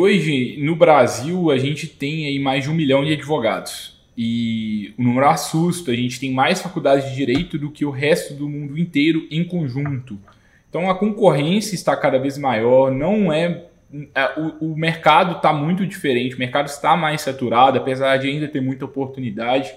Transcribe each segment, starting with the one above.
hoje, no Brasil, a gente tem aí mais de um milhão de advogados. E o número assusta, a gente tem mais faculdades de direito do que o resto do mundo inteiro em conjunto. Então a concorrência está cada vez maior, não é. é o, o mercado está muito diferente, o mercado está mais saturado, apesar de ainda ter muita oportunidade.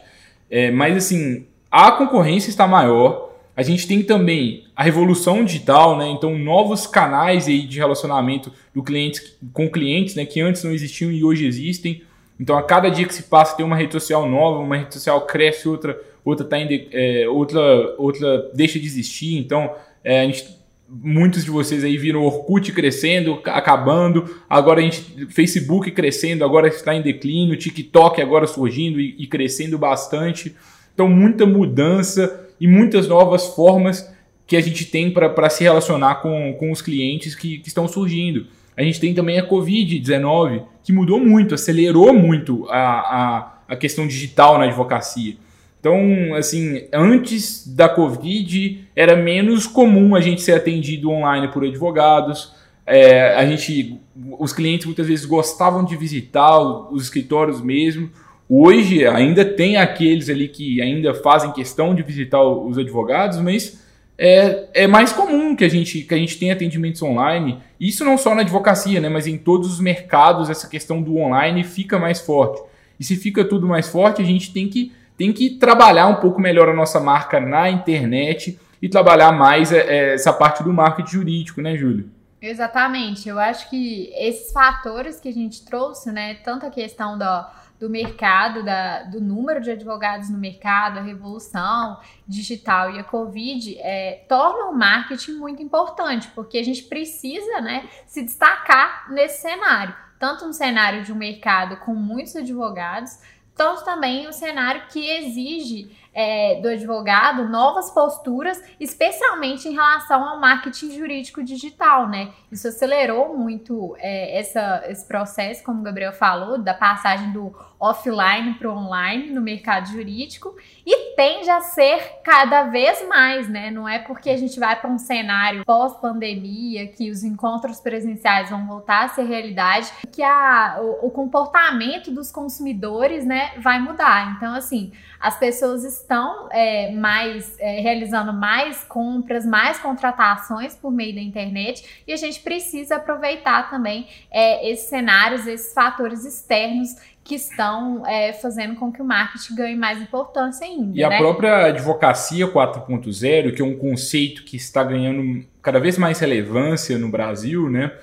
É, mas assim, a concorrência está maior. A gente tem também a revolução digital, né? Então, novos canais aí de relacionamento do cliente com clientes, né? Que antes não existiam e hoje existem. Então, a cada dia que se passa, tem uma rede social nova, uma rede social cresce, outra, outra tá em, é, outra, outra deixa de existir. Então, é, a gente, muitos de vocês aí viram o Orkut crescendo, acabando. Agora a gente, Facebook crescendo, agora está em declínio. TikTok agora surgindo e, e crescendo bastante. Então, muita mudança e muitas novas formas que a gente tem para se relacionar com, com os clientes que, que estão surgindo. A gente tem também a Covid-19, que mudou muito, acelerou muito a, a, a questão digital na advocacia. Então, assim, antes da Covid, era menos comum a gente ser atendido online por advogados. É, a gente, os clientes muitas vezes gostavam de visitar os escritórios mesmo. Hoje ainda tem aqueles ali que ainda fazem questão de visitar os advogados, mas é, é mais comum que a gente que a gente tenha atendimentos online. Isso não só na advocacia, né, mas em todos os mercados essa questão do online fica mais forte. E se fica tudo mais forte, a gente tem que tem que trabalhar um pouco melhor a nossa marca na internet e trabalhar mais é, essa parte do marketing jurídico, né, Júlio? Exatamente. Eu acho que esses fatores que a gente trouxe, né, tanto a questão da do mercado, da, do número de advogados no mercado, a revolução digital e a Covid, é, torna o marketing muito importante, porque a gente precisa né, se destacar nesse cenário. Tanto no cenário de um mercado com muitos advogados, tanto também o cenário que exige é, do advogado novas posturas, especialmente em relação ao marketing jurídico digital, né? Isso acelerou muito é, essa, esse processo, como o Gabriel falou, da passagem do offline para o online no mercado jurídico e tende a ser cada vez mais, né? Não é porque a gente vai para um cenário pós-pandemia que os encontros presenciais vão voltar a ser realidade que a, o, o comportamento dos consumidores, né, vai mudar. Então, assim, as pessoas estão é, mais é, realizando mais compras, mais contratações por meio da internet e a gente precisa aproveitar também é, esses cenários, esses fatores externos que estão é, fazendo com que o marketing ganhe mais importância ainda. E né? a própria advocacia 4.0, que é um conceito que está ganhando cada vez mais relevância no Brasil, né?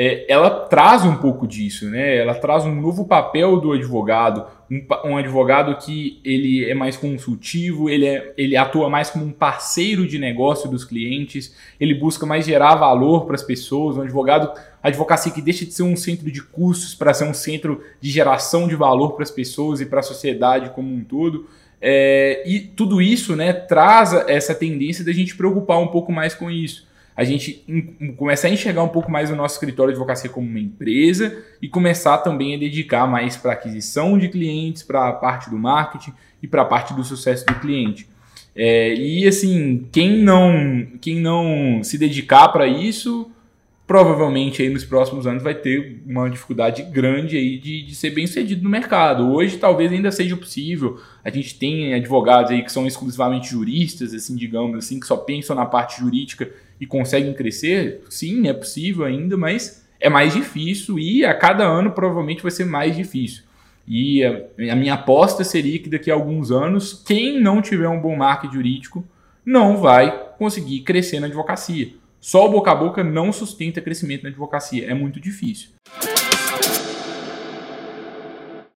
É, ela traz um pouco disso, né? Ela traz um novo papel do advogado, um, um, advogado que ele é mais consultivo, ele, é, ele atua mais como um parceiro de negócio dos clientes, ele busca mais gerar valor para as pessoas, um advogado, advocacia que deixa de ser um centro de custos para ser um centro de geração de valor para as pessoas e para a sociedade como um todo. É, e tudo isso né, traz essa tendência da gente preocupar um pouco mais com isso a gente começar a enxergar um pouco mais o nosso escritório de advocacia como uma empresa e começar também a dedicar mais para aquisição de clientes, para a parte do marketing e para a parte do sucesso do cliente. É, e assim, quem não, quem não se dedicar para isso, provavelmente aí nos próximos anos vai ter uma dificuldade grande aí de, de ser bem sucedido no mercado. Hoje talvez ainda seja possível. A gente tem advogados aí que são exclusivamente juristas, assim, digamos assim, que só pensam na parte jurídica e conseguem crescer, sim, é possível ainda, mas é mais difícil e a cada ano provavelmente vai ser mais difícil. E a, a minha aposta seria que daqui a alguns anos, quem não tiver um bom marketing jurídico não vai conseguir crescer na advocacia. Só o boca a boca não sustenta crescimento na advocacia, é muito difícil.